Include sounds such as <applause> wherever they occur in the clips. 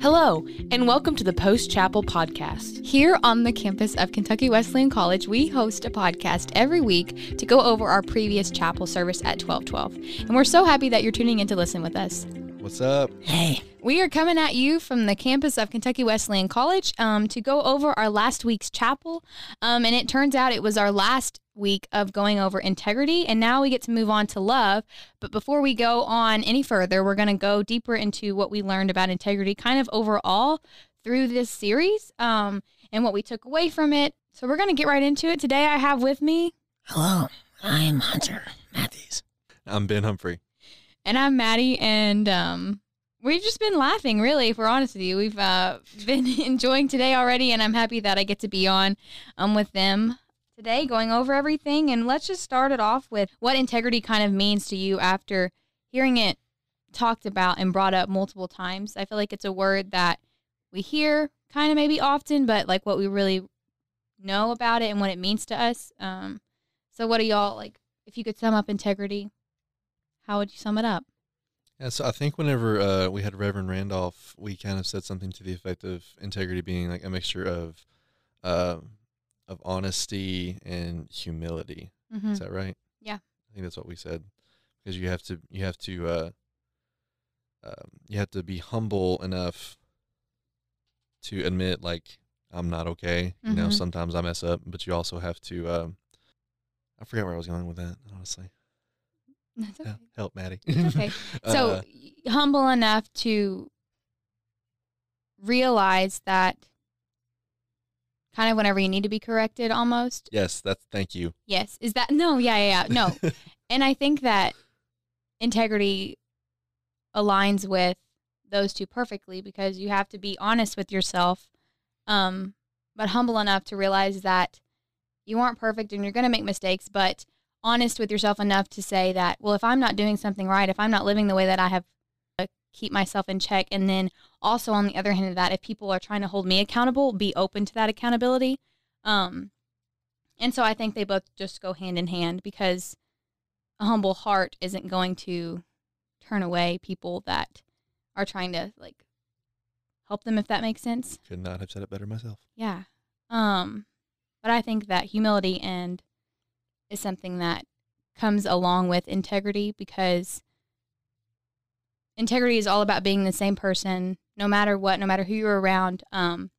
Hello, and welcome to the Post Chapel Podcast. Here on the campus of Kentucky Wesleyan College, we host a podcast every week to go over our previous chapel service at 1212. And we're so happy that you're tuning in to listen with us. What's up? Hey. We are coming at you from the campus of Kentucky Wesleyan College um, to go over our last week's chapel. Um, and it turns out it was our last week of going over integrity, and now we get to move on to love. But before we go on any further, we're going to go deeper into what we learned about integrity kind of overall through this series um, and what we took away from it. So we're going to get right into it. Today I have with me. Hello, I'm Hunter Matthews. I'm Ben Humphrey. And I'm Maddie, and um, we've just been laughing, really, if we're honest with you. We've uh, been <laughs> enjoying today already, and I'm happy that I get to be on um, with them today going over everything. And let's just start it off with what integrity kind of means to you after hearing it talked about and brought up multiple times. I feel like it's a word that we hear kind of maybe often, but like what we really know about it and what it means to us. Um, so, what do y'all like? If you could sum up integrity, how would you sum it up? Yeah, so I think whenever uh, we had Reverend Randolph, we kind of said something to the effect of integrity being like a mixture of uh, of honesty and humility. Mm-hmm. Is that right? Yeah. I think that's what we said because you have to you have to uh, um, you have to be humble enough to admit like I'm not okay. You know, Mhm. sometimes I mess up, but you also have to. Um, I forget where I was going with that. Honestly, That's okay. Hel- help, Maddie. Okay. <laughs> So Uh, humble enough to realize that kind of whenever you need to be corrected almost. yes, that's thank you. Yes. Is that no, yeah, yeah, yeah. No. <laughs> and I think that integrity aligns with those two perfectly because you have to be honest with yourself um but humble enough to realize that you aren't perfect and you're going to make mistakes but honest with yourself enough to say that well if i'm not doing something right if i'm not living the way that i have keep myself in check and then also on the other hand of that if people are trying to hold me accountable be open to that accountability um and so i think they both just go hand in hand because a humble heart isn't going to turn away people that are trying to like help them if that makes sense Could not have said it better myself. yeah. Um, but I think that humility and is something that comes along with integrity because integrity is all about being the same person no matter what, no matter who you're around, um,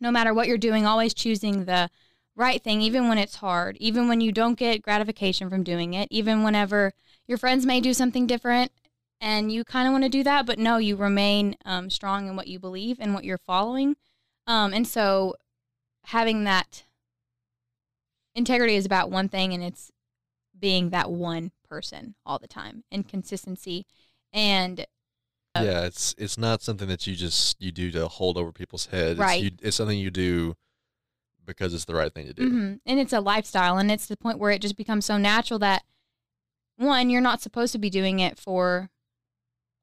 no matter what you're doing, always choosing the right thing, even when it's hard, even when you don't get gratification from doing it, even whenever your friends may do something different and you kind of want to do that, but no, you remain um, strong in what you believe and what you're following. Um, and so having that integrity is about one thing and it's being that one person all the time and consistency and Uh, yeah, it's it's not something that you just you do to hold over people's heads. Right. It's, you, it's something you do because it's the right thing to do. hmm And it's a lifestyle, and it's the point where it just becomes so natural that one, you're not supposed to be doing it for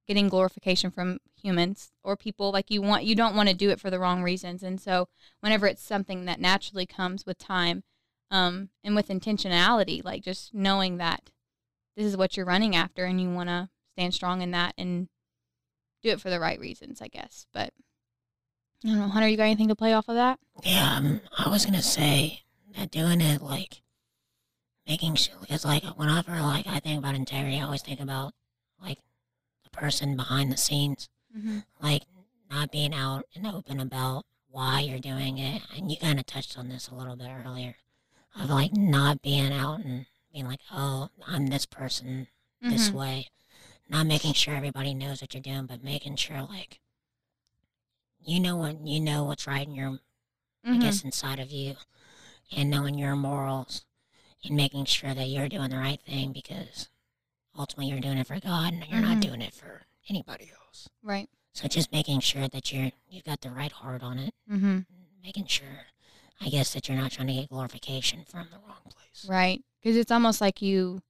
getting glorification from humans or people. Like you want, you don't want to do it for the wrong reasons. And so, whenever it's something that naturally comes with time, um, and with intentionality, like just knowing that this is what you're running after, and you want to stand strong in that and do it for the right reasons, I guess. But I don't know, Hunter, you got anything to play off of that? Yeah, um, I was gonna say that doing it like making sure because like whenever like I think about integrity, I always think about like the person behind the scenes, Mm-hmm. like not being out and open about why you're doing it. And you kind of touched on this a little bit earlier, of like not being out and being like, oh, I'm this person this Mm-hmm. way. Not making sure everybody knows what you're doing, but making sure like you know what you know what's right in your I Mhm. guess inside of you and knowing your morals and making sure that you're doing the right thing because ultimately you're doing it for God and you're Mhm. not doing it for anybody else. Right. So just making sure that you're you've got the right heart on it, Mm-hmm. making sure I guess that you're not trying to get glorification from the wrong place. Right. Because it's almost like you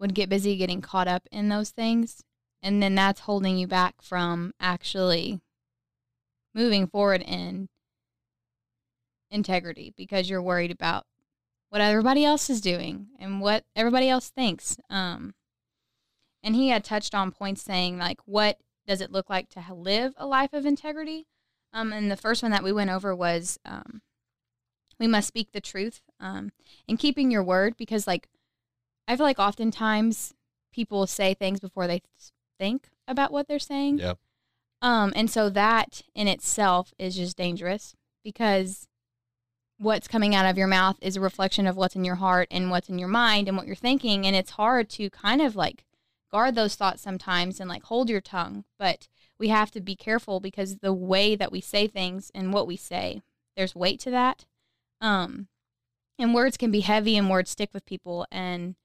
would get busy getting caught up in those things. And then that's holding you back from actually moving forward in integrity because you're worried about what everybody else is doing and what everybody else thinks. Um, and he had touched on points saying, like, what does it look like to live a life of integrity? Um, and the first one that we went over was um, we must speak the truth um, and keeping your word because, like, I feel like oftentimes people say things before they think about what they're saying. Yeah. Um, and so that in itself is just dangerous because what's coming out of your mouth is a reflection of what's in your heart and what's in your mind and what you're thinking. And it's hard to kind of like guard those thoughts sometimes and like hold your tongue. But we have to be careful because the way that we say things and what we say, there's weight to that. Um, and words can be heavy and words stick with people. And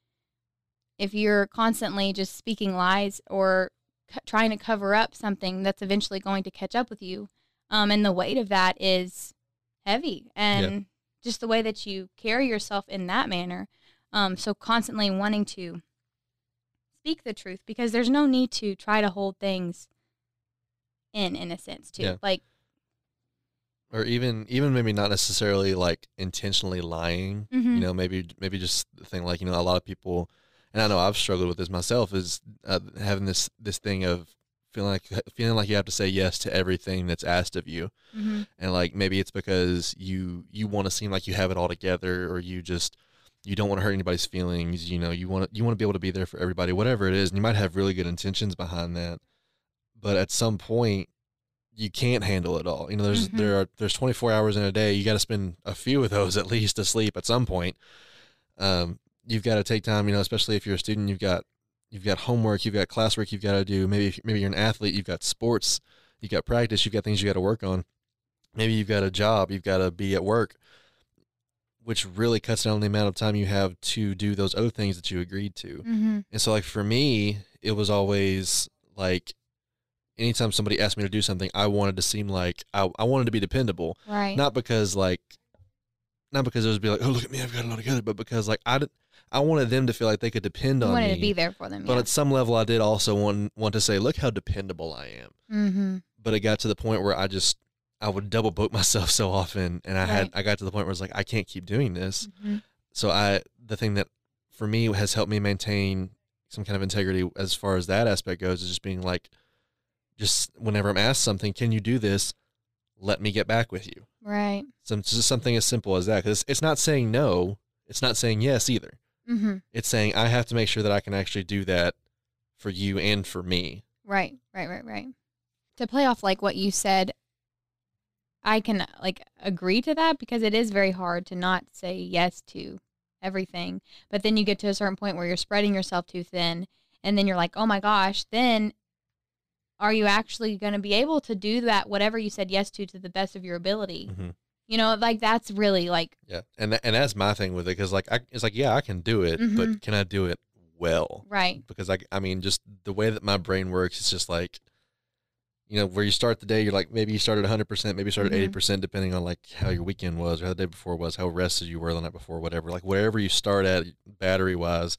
if you're constantly just speaking lies or c- trying to cover up something that's eventually going to catch up with you, um, and the weight of that is heavy and just the way that you carry yourself in that manner. Um, so constantly wanting to speak the truth because there's no need to try to hold things in in a sense too. Yeah. Like or even even maybe not necessarily like intentionally lying Mhm. you know maybe maybe just the thing like you know a lot of people and i know i've struggled with this myself is uh, having this this thing of feeling like feeling like you have to say yes to everything that's asked of you. Mhm. and like maybe it's because you you want to seem like you have it all together or you just you don't want to hurt anybody's feelings you know you want to you want to be able to be there for everybody whatever it is and you might have really good intentions behind that. But at some point you can't handle it all. You know there's Mhm. there are there's 24 hours in a day. You got to spend a few of those at least asleep at some point. Um you've got to take time you know especially if you're a student you've got you've got homework you've got classwork you've got to do maybe if- maybe you're an athlete you've got sports you've got practice you've got things you got to work on maybe you've got a job you've got to be at work which really cuts down on the amount of time you have to do those other things that you agreed to Mhm. and so like for me it was always like anytime somebody asked me to do something i wanted to seem like i, I wanted to be dependable right. not because like not because it was be like oh look at me i've got it all together but because like i did, i wanted them to feel like they could depend you on wanted me Wanted to be there for them. but yeah. at some level i did also want want to say look how dependable i am mm-hmm. but it got to the point where i just i would double book <laughs> myself so often and i had i got to the point where it's like i can't keep doing this hmm so i the thing that for me has helped me maintain some kind of integrity as far as that aspect goes is just being like just whenever i'm asked something can you do this let me get back with you Right. some just something as simple as that because it's, it's not saying no it's not saying yes either Mm-hmm. it's saying i have to make sure that i can actually do that for you and for me Right, right, right, right. To play off like what you said, I can like agree to that because it is very hard to not say yes to everything. But then you get to a certain point where you're spreading yourself too thin and then you're like, "Oh my gosh, then are you actually going to be able to do that whatever you said yes to to the best of your ability?" mm-hmm. You know, like that's really like Yeah, and tha- and that's my thing with it because like I, it's like yeah I can do it, but Mhm. can I do it well? right. Because I I mean just the way that my brain works, it's just like, you know, where you start the day, you're like maybe you started 100 percent, maybe you started Mhm. 80 percent, depending on like how your weekend was or how the day before was, how rested you were the night before, whatever. Like wherever you start at battery wise,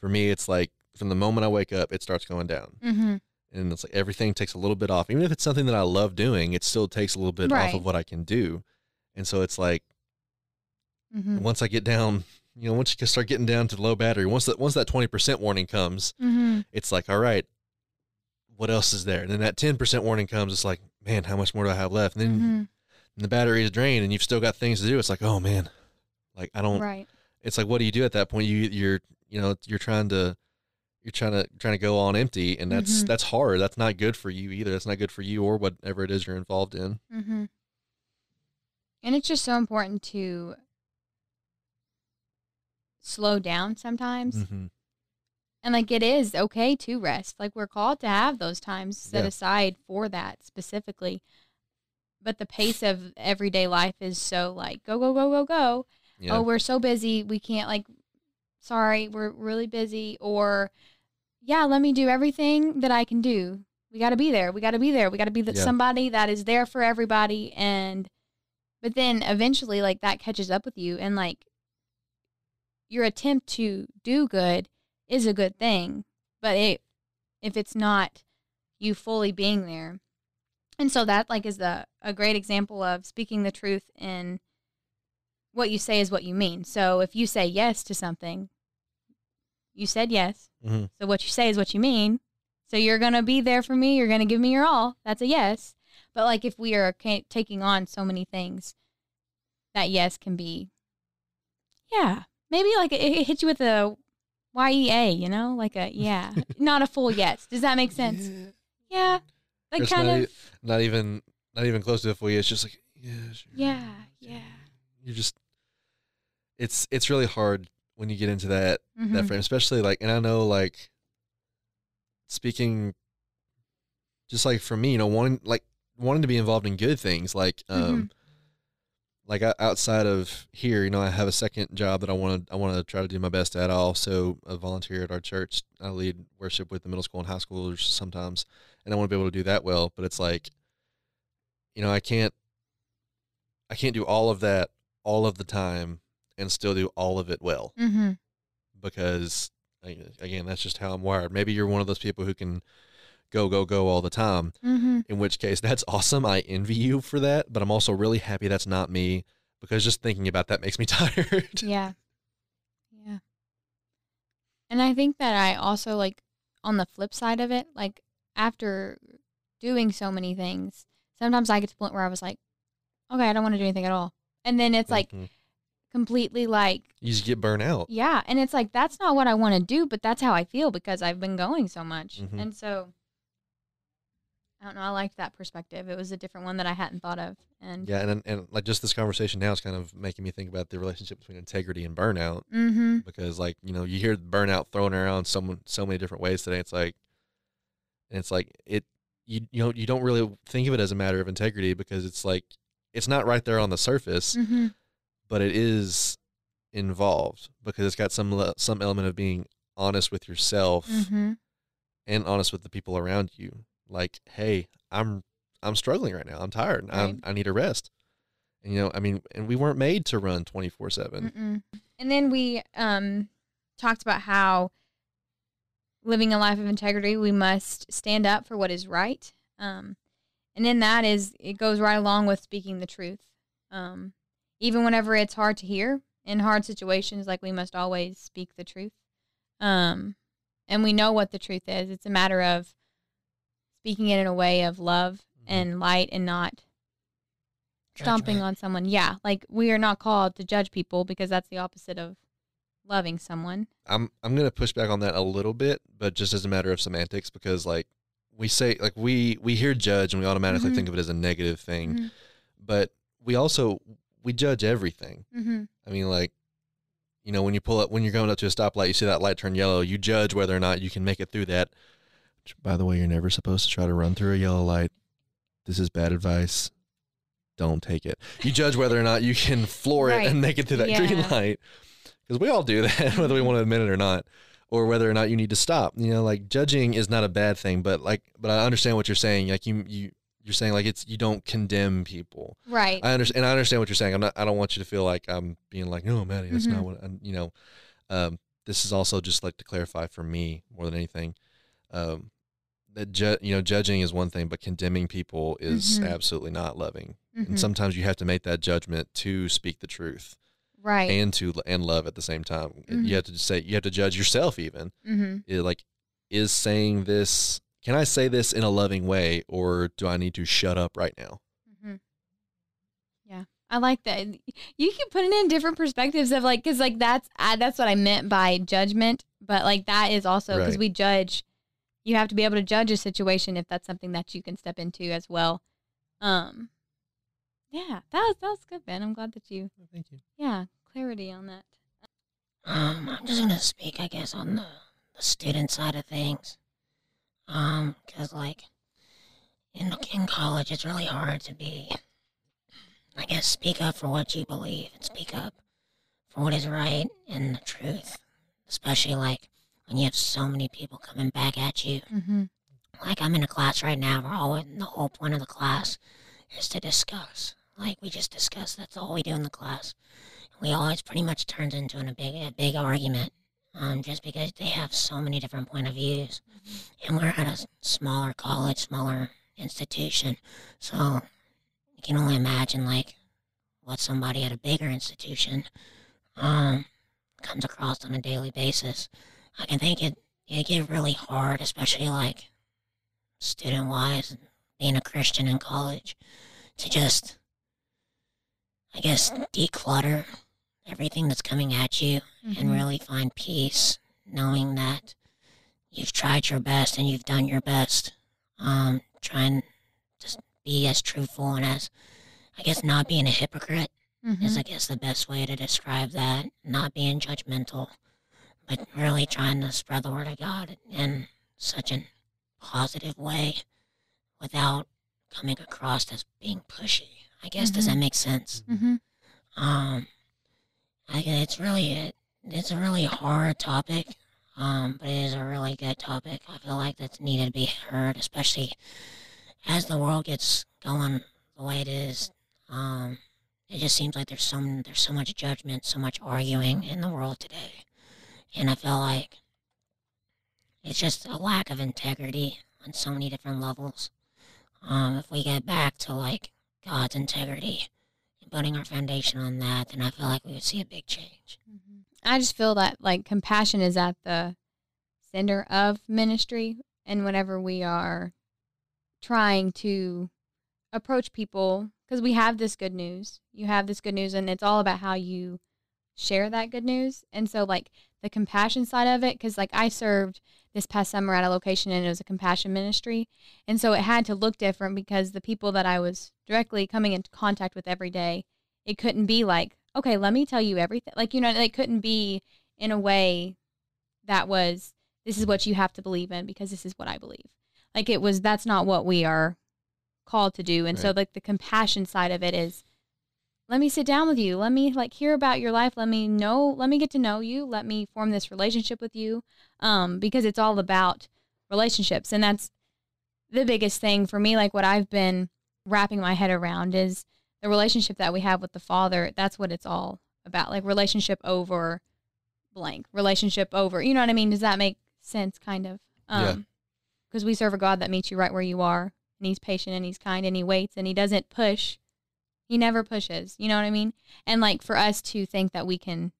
for me it's like from the moment I wake up, it starts going down, Mhm. And it's like everything takes a little bit off. Even if it's something that I love doing, it still takes a little bit off of what I can do, and so it's like. Mhm. once I get down, you know, once you start getting down to low battery, once that once that twenty percent warning comes, Mhm. it's like, all right, what else is there? And then that ten percent warning comes, it's like, man, how much more do I have left? And then Mhm. the battery is drained, and you've still got things to do. It's like, oh man, like I don't. Right. It's like, what do you do at that point? You you're you know you're trying to you're trying to trying to go on empty, and that's Mhm. that's hard. That's not good for you either. That's not good for you or whatever it is you're involved in. Mm-hmm. And it's just so important to slow down sometimes. Mm-hmm. And like it is okay to rest. Like we're called to have those times set Yeah. aside for that specifically. But the pace of everyday life is so like go, go, go, go, go. Yeah. Oh, we're so busy. We can't like, sorry, we're really busy. Or, yeah, let me do everything that I can do. We got to be there. We got to be there. We got to be the, Yeah. somebody that is there for everybody. And, but then eventually, like, that catches up with you. And, like, your attempt to do good is a good thing. But it, if it's not you fully being there. And so that, like, is the, a great example of speaking the truth in, what you say is what you mean. So if you say yes to something, you said yes. Mhm. So what you say is what you mean. So you're going to be there for me. You're going to give me your all. That's a yes. But like if we are ca- taking on so many things, that yes can be, yeah, maybe like it, it hits you with a YEA, you know, like a yeah, <laughs> not a full yes. Does that make sense? Yeah. Yeah, like It's kind not, of. e- not even not even close to a full. It's just like yeah, sure. Yeah, yeah. You just it's it's really hard when you get into that that Mhm. frame, especially like, and I know like speaking, just like for me, you know, wanting like wanting to be involved in good things, like um, Mhm. like outside of here, you know, I have a second job that I want to I want to try to do my best at. I also a volunteer at our church. I lead worship with the middle school and high schoolers sometimes, and I want to be able to do that well. But it's like, you know, I can't I can't do all of that all of the time and still do all of it well Mhm. because again that's just how i'm wired maybe you're one of those people who can go go go all the time Mhm. in which case that's <laughs> awesome i envy you for that but i'm also really happy that's not me because just thinking about that makes me <laughs> tired Yeah. Yeah. And I think that I also like on the flip side of it, like after doing so many things, sometimes I get to the point where I was like, okay, I don't want to do anything at all. And then it's like Mhm. Completely like, you just get burnt out yeah. And it's like, that's not what I want to do, but that's how I feel because I've been going so much. Mhm. And so I don't know. I liked that perspective. It was a different one that I hadn't thought of. And yeah and, and like just this conversation now is kind of making me think about the relationship between integrity and burnout mm-hmm. because like you know you hear burnout thrown around so so many different ways today. It's like, and it's like it you you know you don't really think of it as a matter of integrity because it's like it's not right there on the surface, Mm-hmm. But it is involved because it's got some le- some element of being honest with yourself Mm-hmm. and honest with the people around you. Like, hey, I'm I'm struggling right now. I'm tired. Right. I'm, I need a rest. And you know, I mean, and we weren't made to run twenty four seven. And then we um, talked about how living a life of integrity, we must stand up for what is right. Um, and in that is it goes right along with speaking the truth. Um, even whenever it's hard to hear in hard situations, like we must always speak the truth. Um, and we know what the truth is. It's a matter of speaking it in a way of love and light and not stomping on someone. Yeah, like we are not called to judge people because that's the opposite of loving someone. I'm I'm gonna push back on that a little bit, but just as a matter of semantics, because like we say like we we hear judge and we automatically Mhm. think of it as a negative thing, Mhm. but we also we judge everything. Mm-hmm. I mean, like you know when you pull up when you're going up to a stoplight, you see that light turn yellow, you judge whether or not you can make it through that. Which, by the way, you're never supposed to try to run through a yellow light. This is bad advice. Don't take it. You judge whether or not you can floor it and make it through that green light. Because we all do that, <laughs> whether we want to admit it or not, or whether or not you need to stop. You know, like judging is not a bad thing, but like, but I understand what you're saying. Like you, you, you're saying like it's you don't condemn people. Right. I understand, and I understand what you're saying. I'm not. I don't want you to feel like I'm being like, no, Maddie, that's Mhm. not what. I'm, you know, um, this is also just like to clarify for me more than anything. Um, that ju- you know, judging is one thing, but condemning people is Mhm. absolutely not loving. Mhm. And sometimes you have to make that judgment to speak the truth right. and to and love at the same time. You have to just say you have to judge yourself even. mm-hmm. It, like, is saying this? Can I say this in a loving way, or do I need to shut up right now? Mm-hmm. Yeah, I like that. You can put it in different perspectives of like, because like that's uh, that's what I meant by judgment. But like that is also because Right. we judge. You have to be able to judge a situation if that's something that you can step into as well. Um, yeah, that was that was good, Ben. I'm glad that you, Thank you. yeah, clarity on that. Um, I'm just gonna speak, I guess, on the, the student side of things. Um, cause like in in college, it's really hard to be, I guess, speak up for what you believe and speak up for what is right and the truth. Especially like when you have so many people coming back at you. Mm-hmm. Like I'm in a class right now where all the whole point of the class is to discuss. Like we just discuss. That's all we do in the class. We always pretty much turns into a big a big argument. Um, just because they have so many different point of views, and we're at a smaller college, smaller institution, so you can only imagine like what somebody at a bigger institution um comes across on a daily basis. I can think it it get really hard, especially like student wise, being a Christian in college, to just, I guess, declutter everything that's coming at you and Mhm. really find peace knowing that you've tried your best and you've done your best. Um, trying to be as truthful and as, I guess, not being a hypocrite Mhm. is, I guess, the best way to describe that. Not being judgmental, but really trying to spread the word of God in such a positive way without coming across as being pushy. I guess, does that make sense? Mhm. Um, It's really it, it's a really hard topic, um, but it is a really good topic. I feel like that's needed to be heard, especially as the world gets going the way it is. Um, it just seems like there's some there's so much judgment, so much arguing in the world today, and I feel like it's just a lack of integrity on so many different levels. Um, if we get back to like God's integrity putting our foundation on that, then I feel like we would see a big change. Mhm. I just feel that like compassion is at the center of ministry, and whenever we are trying to approach people, because we have this good news, you have this good news, and it's all about how you share that good news. And so, like the compassion side of it, because like I served this past summer at a location and it was a compassion ministry, and so it had to look different because the people that I was directly coming into contact with every day, it couldn't be like, okay, let me tell you everything. Like, you know, it couldn't be in a way that was, this is what you have to believe in because this is what I believe. Like, it was, that's not what we are called to do. And so, like, the compassion side of it is, let me sit down with you. Let me like hear about your life. Let me know, let me get to know you. Let me form this relationship with you. Um, because it's all about relationships. And that's the biggest thing for me. Like, what I've been wrapping my head around is the relationship that we have with the father that's what it's all about like relationship over blank relationship over you know what i mean does that make sense kind of Yeah. um because we serve a god that meets you right where you are and he's patient and he's kind and he waits and he doesn't push he never pushes you know what i mean and like for us to think that we can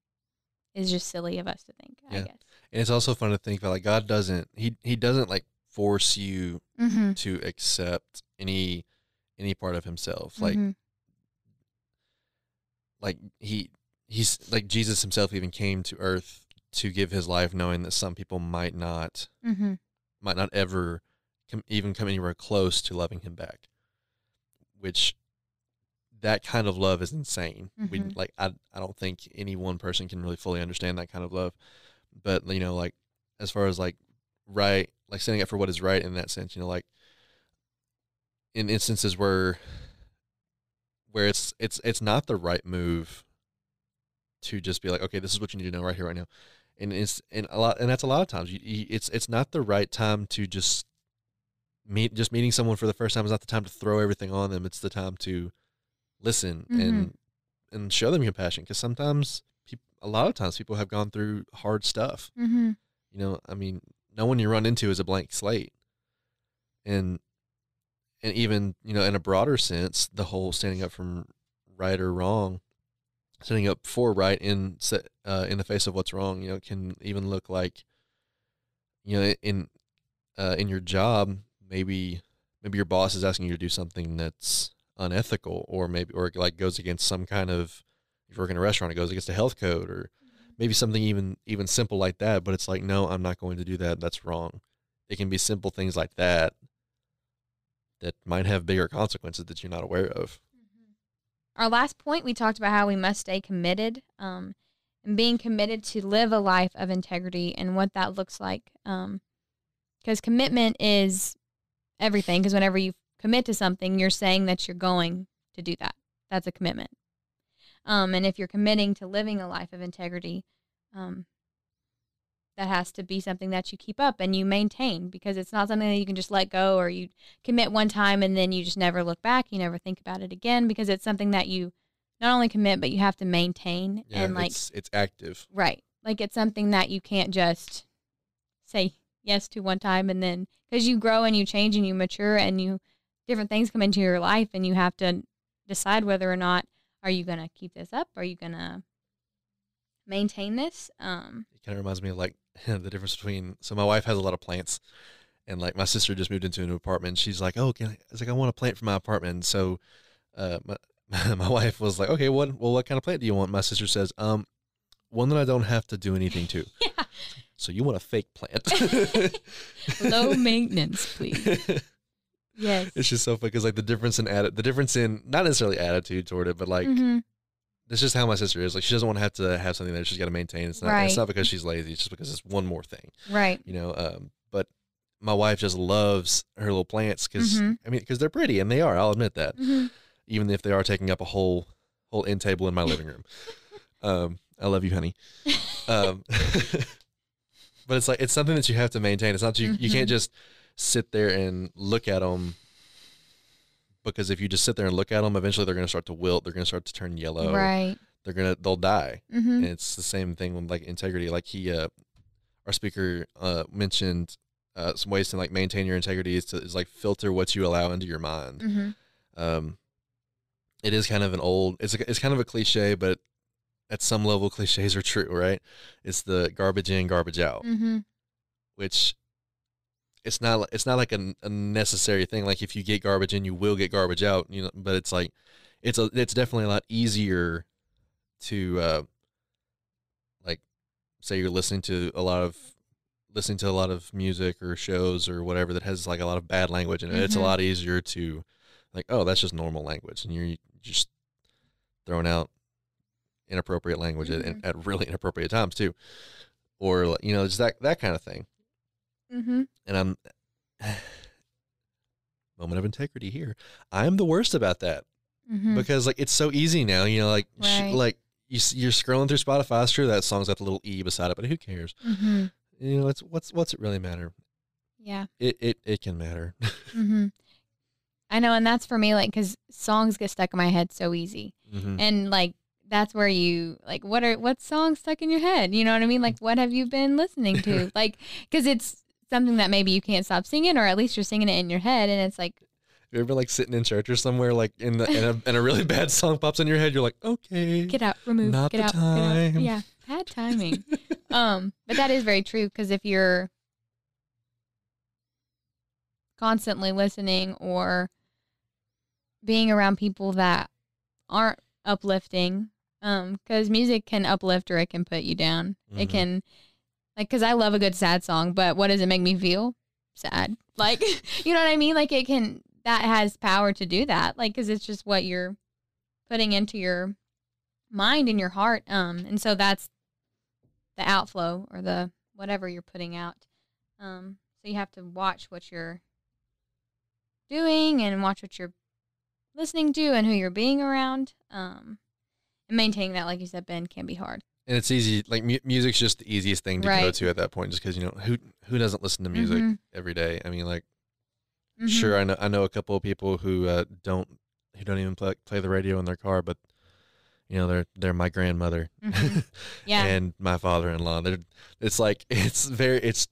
is just silly of us to think i Yeah. guess And it's also fun to think about like God doesn't he he doesn't like force you mm-hmm. to accept any any part of himself. Like mm-hmm. like he he's like Jesus himself even came to earth to give his life knowing that some people might not Mm-hmm. might not ever come, even come anywhere close to loving him back. Which that kind of love is insane. We Mhm. like I I don't think any one person can really fully understand that kind of love. But you know, like as far as like right, like standing up for what is right in that sense, you know, like in instances where where it's it's it's not the right move to just be like, okay, this is what you need to know right here, right now, and it's and a lot, and that's a lot of times. You, you, it's it's not the right time to just meet. Just meeting someone for the first time is not the time to throw everything on them. It's the time to listen and and show them compassion because sometimes people, a lot of times people have gone through hard stuff. Mm-hmm. You know, I mean, no one you run into is a blank slate. And and even, you know, in a broader sense, the whole standing up from right or wrong, standing up for right in uh, in the face of what's wrong, you know, can even look like you know, in uh, in your job, maybe maybe your boss is asking you to do something that's unethical or maybe or like goes against some kind of if you work in a restaurant, it goes against a health code or mm-hmm. maybe something even even simple like that but it's like no i'm not going to do that. That's wrong. It can be simple things like that that might have bigger consequences that you're not aware of. Mm-hmm. Our last point we talked about how we must stay committed um, and being committed to live a life of integrity and what that looks like um, because commitment is everything because whenever you commit to something you're saying that you're going to do that. That's a commitment. Um, and if you're committing to living a life of integrity um, that has to be something that you keep up and you maintain because it's not something that you can just let go or you commit one time and then you just never look back you never think about it again because it's something that you not only commit but you have to maintain yeah and like it's it's active. Right. Like it's something that you can't just say yes to one time and then because you grow and you change and you mature and you different things come into your life and you have to decide whether or not are you going to keep this up are you going to maintain this um it kind of reminds me of like <laughs> the difference between so my wife has a lot of plants and like my sister just moved into a new apartment. She's like, "Oh, can I, I was like, I want a plant for my apartment." So, uh, my <laughs> my wife was like, "Okay, what well, what kind of plant do you want?" My sister says, "Um, one that I don't have to do anything to." <laughs> Yeah. So you want a fake plant? Low maintenance, please. Yes. It's just so funny because like the difference in atti- the difference in not necessarily attitude toward it, but like Mhm. that's just how my sister is. Like she doesn't want to have to have something that she's got to maintain. It's not. Right. It's not because she's lazy. It's just because it's one more thing. Right. You know. Um. But my wife just loves her little plants because Mhm. I mean because they're pretty and they are. I'll admit that. Mhm. Even if they are taking up a whole whole end table in my living room. <laughs> um. I love you, honey. <laughs> Um. <laughs> but it's like it's something that you have to maintain. It's not you. You can't Mhm. just sit there and look at them because if you just sit there and look at them, eventually they're going to start to wilt. They're going to start to turn yellow. Right. They're gonna they'll die. Mm-hmm. And it's the same thing with like integrity. Like he, uh, our speaker, uh, mentioned uh, some ways to like maintain your integrity is to is like filter what you allow into your mind. Mm-hmm. Um, it is kind of an old. It's a, it's kind of a cliche, but at some level, cliches are true, right? It's the garbage in, garbage out, Mm-hmm. which it's not. It's not like a, a necessary thing. Like if you get garbage in, you will get garbage out. You know, but it's like it's a. It's definitely a lot easier to uh, like say you're listening to a lot of listening to a lot of music or shows or whatever that has like a lot of bad language in it. It's a Mhm. lot easier to like, oh, that's just normal language, and you're just throwing out inappropriate language at, Mhm. at really inappropriate times too, or you know, just that that kind of thing. Mm-hmm. And I'm <sighs> moment of integrity here. I'm the worst about that Mm-hmm. because like it's so easy now. You know, like sh- like you you're scrolling through Spotify. It's true that song's got the little e beside it, but who cares? mm-hmm. You know, it's what's what's it really matter? Yeah. It it it can matter. <laughs> Mm-hmm. I know, and that's for me, like, because songs get stuck in my head so easy, Mhm. and like that's where you like what are what songs stuck in your head? You know what I mean? Like, what have you been listening to? <laughs> like, because it's something that maybe you can't stop singing, or at least you're singing it in your head, and it's like, You ever like sitting in church or somewhere like in the and a, and a really <laughs> bad song pops in your head? You're like, okay, get out, remove, Not get the out, get out. Yeah, bad timing. um, but that is very true because if you're constantly listening or being around people that aren't uplifting, um, because music can uplift or it can put you down. It Mhm. can, like, because I love a good sad song, but what does it make me feel? Sad. Like, <laughs> you know what I mean? Like, it can, that has power to do that. Like, because it's just what you're putting into your mind and your heart. Um, and so that's the outflow or the whatever you're putting out. Um, so you have to watch what you're doing and watch what you're listening to and who you're being around. Um, and maintaining that, like you said, Ben, can be hard. And it's easy. Like mu- music's just the easiest thing to go to at that point, just because you know who who doesn't listen to music Mhm. every day. I mean, like Mhm. sure, I know I know a couple of people who uh, don't who don't even play, play the radio in their car, but you know they're they're my grandmother Mhm. <laughs> Yeah. and my father-in-law. They're it's like <laughs> it's very it's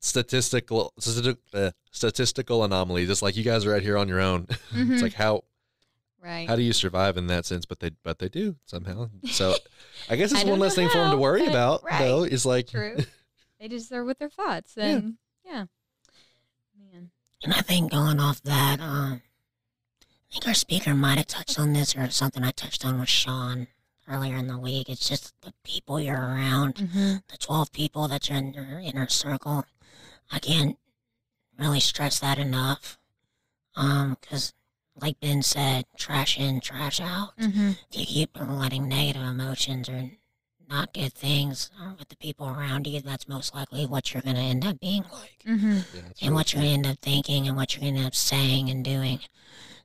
statistical stati- uh, statistical anomaly. Just like you guys are out here on your own. <laughs> It's like how right. how do you survive in that sense? But they but they do somehow. So <laughs> I guess it's don't one less know thing for them to worry but- about right. though. Is like True. <laughs> they just are with their thoughts. Yeah. And yeah. Man. And I think going off that, um, I think our speaker might have touched on this or something I touched on with Sean earlier in the week. It's just the people you're around, Mm-hmm. the 12 people that you're in your inner circle. I can't really stress that enough. Um, because like Ben said, trash in, trash out. Mm-hmm. If you keep letting negative emotions or not good things uh, with the people around you, that's most likely what you're going to end up being like Mm-hmm. Yeah, and really what you're going to end up thinking and what you're going to end up saying and doing.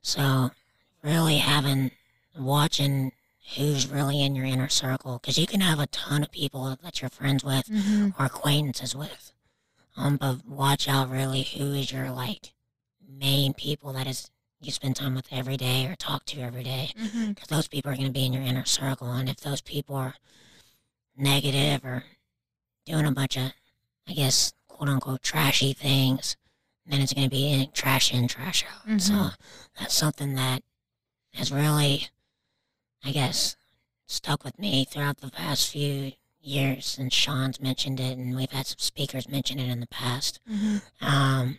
So, really having, watching who's really in your inner circle, because you can have a ton of people that you're friends with Mm-hmm. or acquaintances with. Um, but watch out really who is your like main people that is you spend time with every day or talk to every day Mm-hmm. because those people are going to be in your inner circle. And if those people are negative or doing a bunch of, I guess, quote unquote, trashy things, then it's going to be in, trash in, trash out. So Mhm. that's something that has really, I guess, stuck with me throughout the past few years, and Sean's mentioned it, and we've had some speakers mention it in the past. Mm-hmm. Um,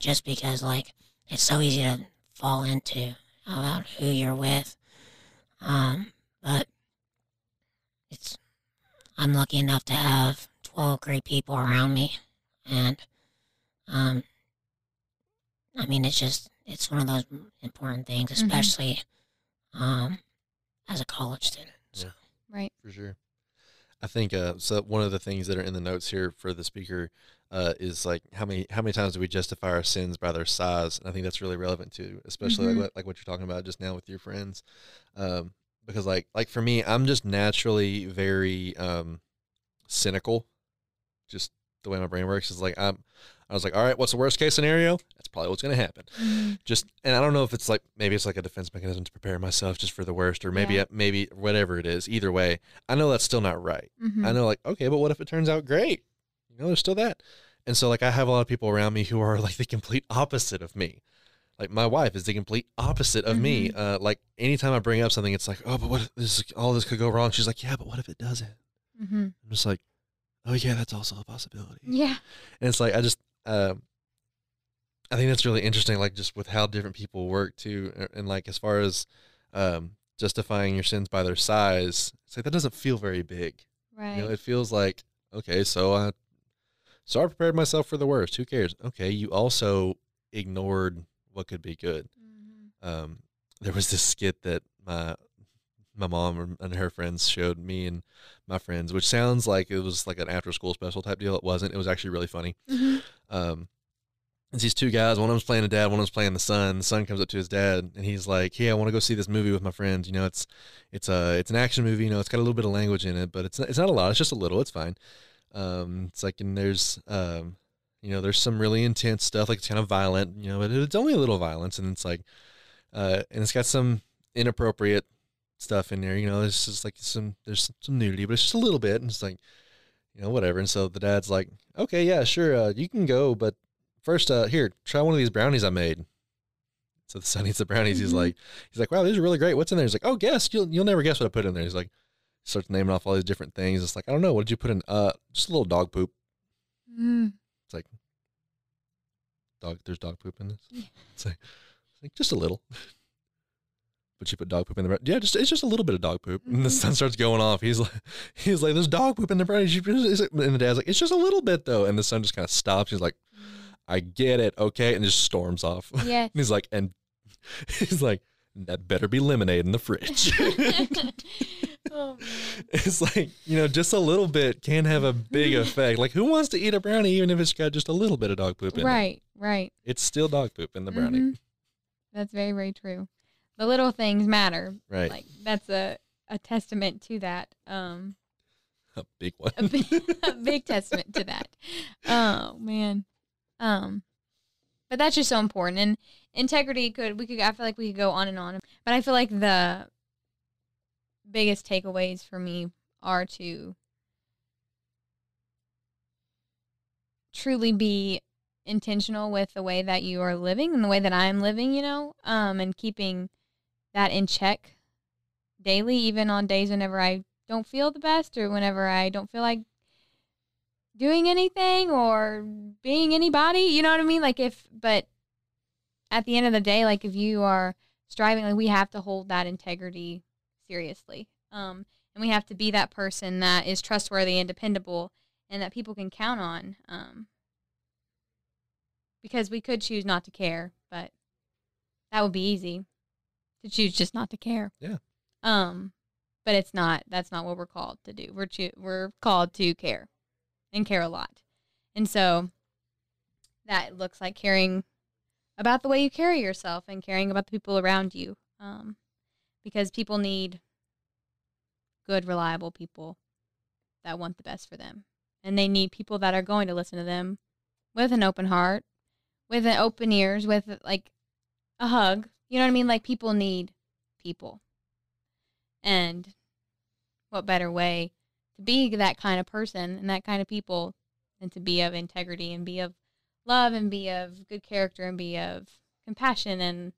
just because like it's so easy to fall into about who you're with. Um, but it's I'm lucky enough to have twelve great people around me, and um, I mean it's just it's one of those important things, Mhm. especially um as a college student. So. Right. for sure. I think uh, so. One of the things that are in the notes here for the speaker uh, is like how many how many times do we justify our sins by their size? And I think that's really relevant too, especially Mhm. like what, like what you're talking about just now with your friends, um, because like like for me, I'm just naturally very um, cynical. Just the way my brain works is like I'm. I was like, all right, what's the worst case scenario? That's probably what's going to happen Mhm. just and I don't know if it's like maybe it's like a defense mechanism to prepare myself just for the worst or maybe Yeah. maybe whatever it is either way I know that's still not right Mhm. I know like okay but what if it turns out great you know there's still that and so like I have a lot of people around me who are <laughs> like the complete opposite of me like my wife is the complete opposite of me uh like anytime I bring up something it's like oh but what if this all this could go wrong she's like yeah but what if it doesn't Mhm. I'm just like oh yeah that's also a possibility Yeah. and it's like I just um I think that's really interesting, like just with how different people work too, and, and like as far as um justifying your sins by their size, it's like that doesn't feel very big. Right. You know, it feels like okay, so I so I prepared myself for the worst. Who cares? Okay, you also ignored what could be good. Mhm. Um, there was this skit that my my mom and her friends showed me and my friends, which sounds like it was like an after school special type deal. It wasn't. It was actually really funny. Mhm. Um, it's these two guys. One of them's playing the dad. One of them's playing the son. The son comes up to his dad and he's like, "Hey, I want to go see this movie with my friends. You know, it's it's a it's an action movie. You know, it's got a little bit of language in it, but it's it's not a lot. It's just a little. It's fine. Um, it's like and there's um, you know, there's some really intense stuff. Like it's kind of violent. You know, but it's only a little violence, and it's like, uh, and it's got some inappropriate stuff in there. You know, there's just like some there's some nudity, but it's just a little bit, and it's like, you know, whatever. And so the dad's like, okay, yeah, sure, uh, you can go, but first, uh, here, try one of these brownies I made. So the son eats the brownies. He's Mhm. like, he's like, wow, these are really great. What's in there? He's like, oh, guess you'll you'll never guess what I put in there. He's like, starts naming off all these different things. It's like, I don't know, what did you put in? Uh, just a little dog poop. Mhm. It's like, dog. There's dog poop in this. Yeah. It's like, it's like just a little. <laughs> But you put dog poop in the bread. Yeah, just it's just a little bit of dog poop. And the Mhm. son starts going off. He's like, <laughs> he's like, there's dog poop in the bread. You- is it-" And the dad's like, it's just a little bit though. And the son just kind of stops. He's like, I get it, okay, and just storms off. Yeah. <laughs> He's like, and he's like, that better be lemonade in the fridge. <laughs> <laughs> oh, it's like you know, just a little bit can have a big <laughs> effect. Like, who wants to eat a brownie even if it's got just a little bit of dog poop in it? Right. Right. It's still dog poop in the brownie, Mhm. That's very, very true. The little things matter. right? Like that's a, a testament to that. Um, a big one. a big, a big testament to that. Oh man. Um, but that's just so important. And integrity could we could I feel like we could go on and on. But I feel like the biggest takeaways for me are to truly be intentional with the way that you are living and the way that I'm living, you know, um, and keeping that in check daily, even on days whenever I don't feel the best or whenever I don't feel like doing anything or being anybody, you know what I mean? Like if, but at the end of the day, like if you are striving, like we have to hold that integrity seriously. Um, and we have to be that person that is trustworthy and dependable and that people can count on. Um, because we could choose not to care, but that would be easy to choose just not to care. Yeah. Um, but it's not. That's not what we're called to do. We're cho- we're called to care, and care a lot, and so that looks like caring about the way you carry yourself and caring about the people around you. Um, because people need good, reliable people that want the best for them, and they need people that are going to listen to them with an open heart, with an open ears, with like a hug. You know what I mean? Like people need people. And what better way to be that kind of person and that kind of people and to be of integrity and be of love and be of good character and be of compassion and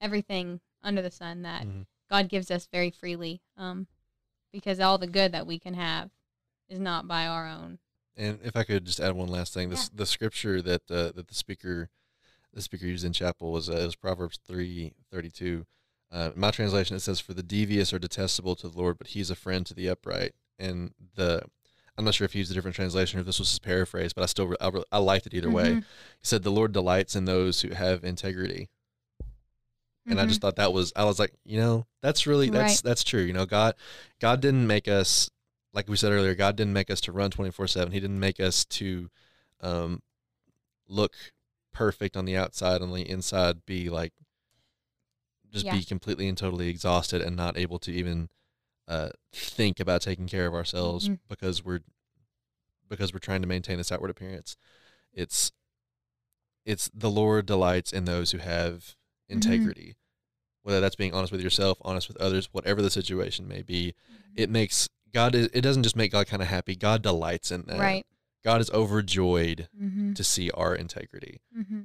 everything under the sun that Mhm. God gives us very freely. Um, because all the good that we can have is not by our own. And if I could just add one last thing, this the scripture that uh, that the speaker the speaker used in chapel was uh, it was Proverbs three thirty two. Uh, my translation it says, "For the devious are detestable to the Lord, but He's a friend to the upright." And the I'm not sure if he used a different translation or if this was his paraphrase, but I still I, I liked it either way. Mhm. He said, "The Lord delights in those who have integrity." and I just thought that was I was like, you know, that's really that's Right. that's true. You know, God God didn't make us like we said earlier, God didn't make us to run 24/7. He didn't make us to um look perfect on the outside on the inside be like just Yeah. be completely and totally exhausted and not able to even uh think about taking care of ourselves Mhm. because we're because we're trying to maintain this outward appearance. It's it's the Lord delights in those who have Mm-hmm. integrity. Whether that's being honest with yourself, honest with others, whatever the situation may be, it makes God. It doesn't just make God kind of happy. God delights in that. right. God is overjoyed Mm-hmm. to see our integrity. Mm-hmm.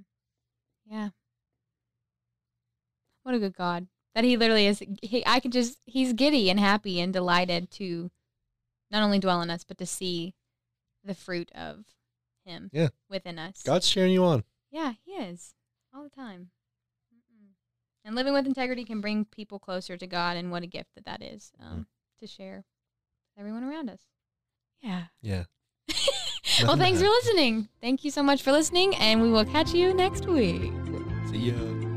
Yeah. What a good God that He literally is. He, I can just He's giddy and happy and delighted to not only dwell in us, but to see the fruit of Him. Yeah. Within us. God's cheering you on. Yeah, He is all the time. Mm-mm. And living with integrity can bring people closer to God, and what a gift that that is um, to share with everyone around us. Yeah. Yeah. <laughs> well, thanks for listening. Thank you so much for listening, and we will catch you next week. See ya.